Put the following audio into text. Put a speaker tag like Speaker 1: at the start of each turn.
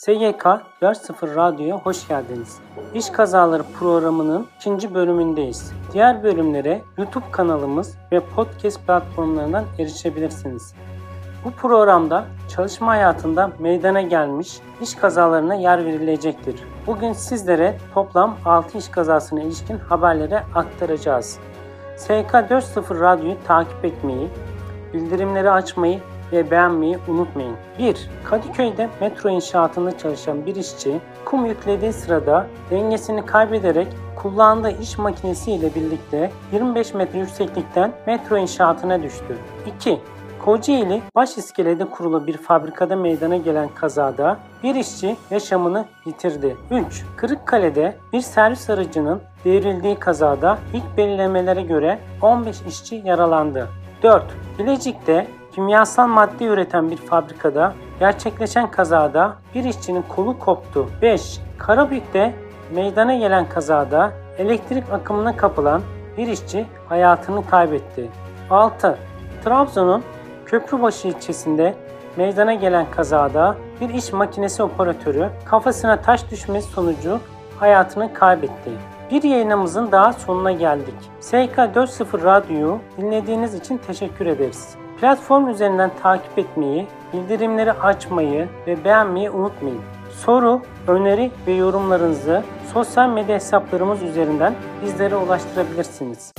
Speaker 1: SGK 4.0 Radyo'ya hoş geldiniz. İş Kazaları programının ikinci bölümündeyiz. Diğer bölümlere YouTube kanalımız ve podcast platformlarından erişebilirsiniz. Bu programda çalışma hayatında meydana gelmiş iş kazalarına yer verilecektir. Bugün sizlere toplam 6 iş kazasına ilişkin haberleri aktaracağız. SK 4.0 Radyo'yu takip etmeyi, bildirimleri açmayı ve beğenmeyi unutmayın. 1. Kadıköy'de metro inşaatında çalışan bir işçi kum yüklediği sırada dengesini kaybederek kullandığı iş makinesi ile birlikte 25 metre yükseklikten metro inşaatına düştü. 2. Kocaeli Başiskele'de kurulu bir fabrikada meydana gelen kazada bir işçi yaşamını yitirdi. 3. Kırıkkale'de bir servis aracının devrildiği kazada ilk belirlemelere göre 15 işçi yaralandı. 4. Bilecik'te kimyasal madde üreten bir fabrikada gerçekleşen kazada bir işçinin kolu koptu. 5. Karabük'te meydana gelen kazada elektrik akımına kapılan bir işçi hayatını kaybetti. 6. Trabzon'un Köprübaşı ilçesinde meydana gelen kazada bir iş makinesi operatörü kafasına taş düşmesi sonucu hayatını kaybetti. Bir yayınımızın daha sonuna geldik. SK 4.0 Radyo'yu dinlediğiniz için teşekkür ederiz. Platform üzerinden takip etmeyi, bildirimleri açmayı ve beğenmeyi unutmayın. Soru, öneri ve yorumlarınızı sosyal medya hesaplarımız üzerinden bizlere ulaştırabilirsiniz.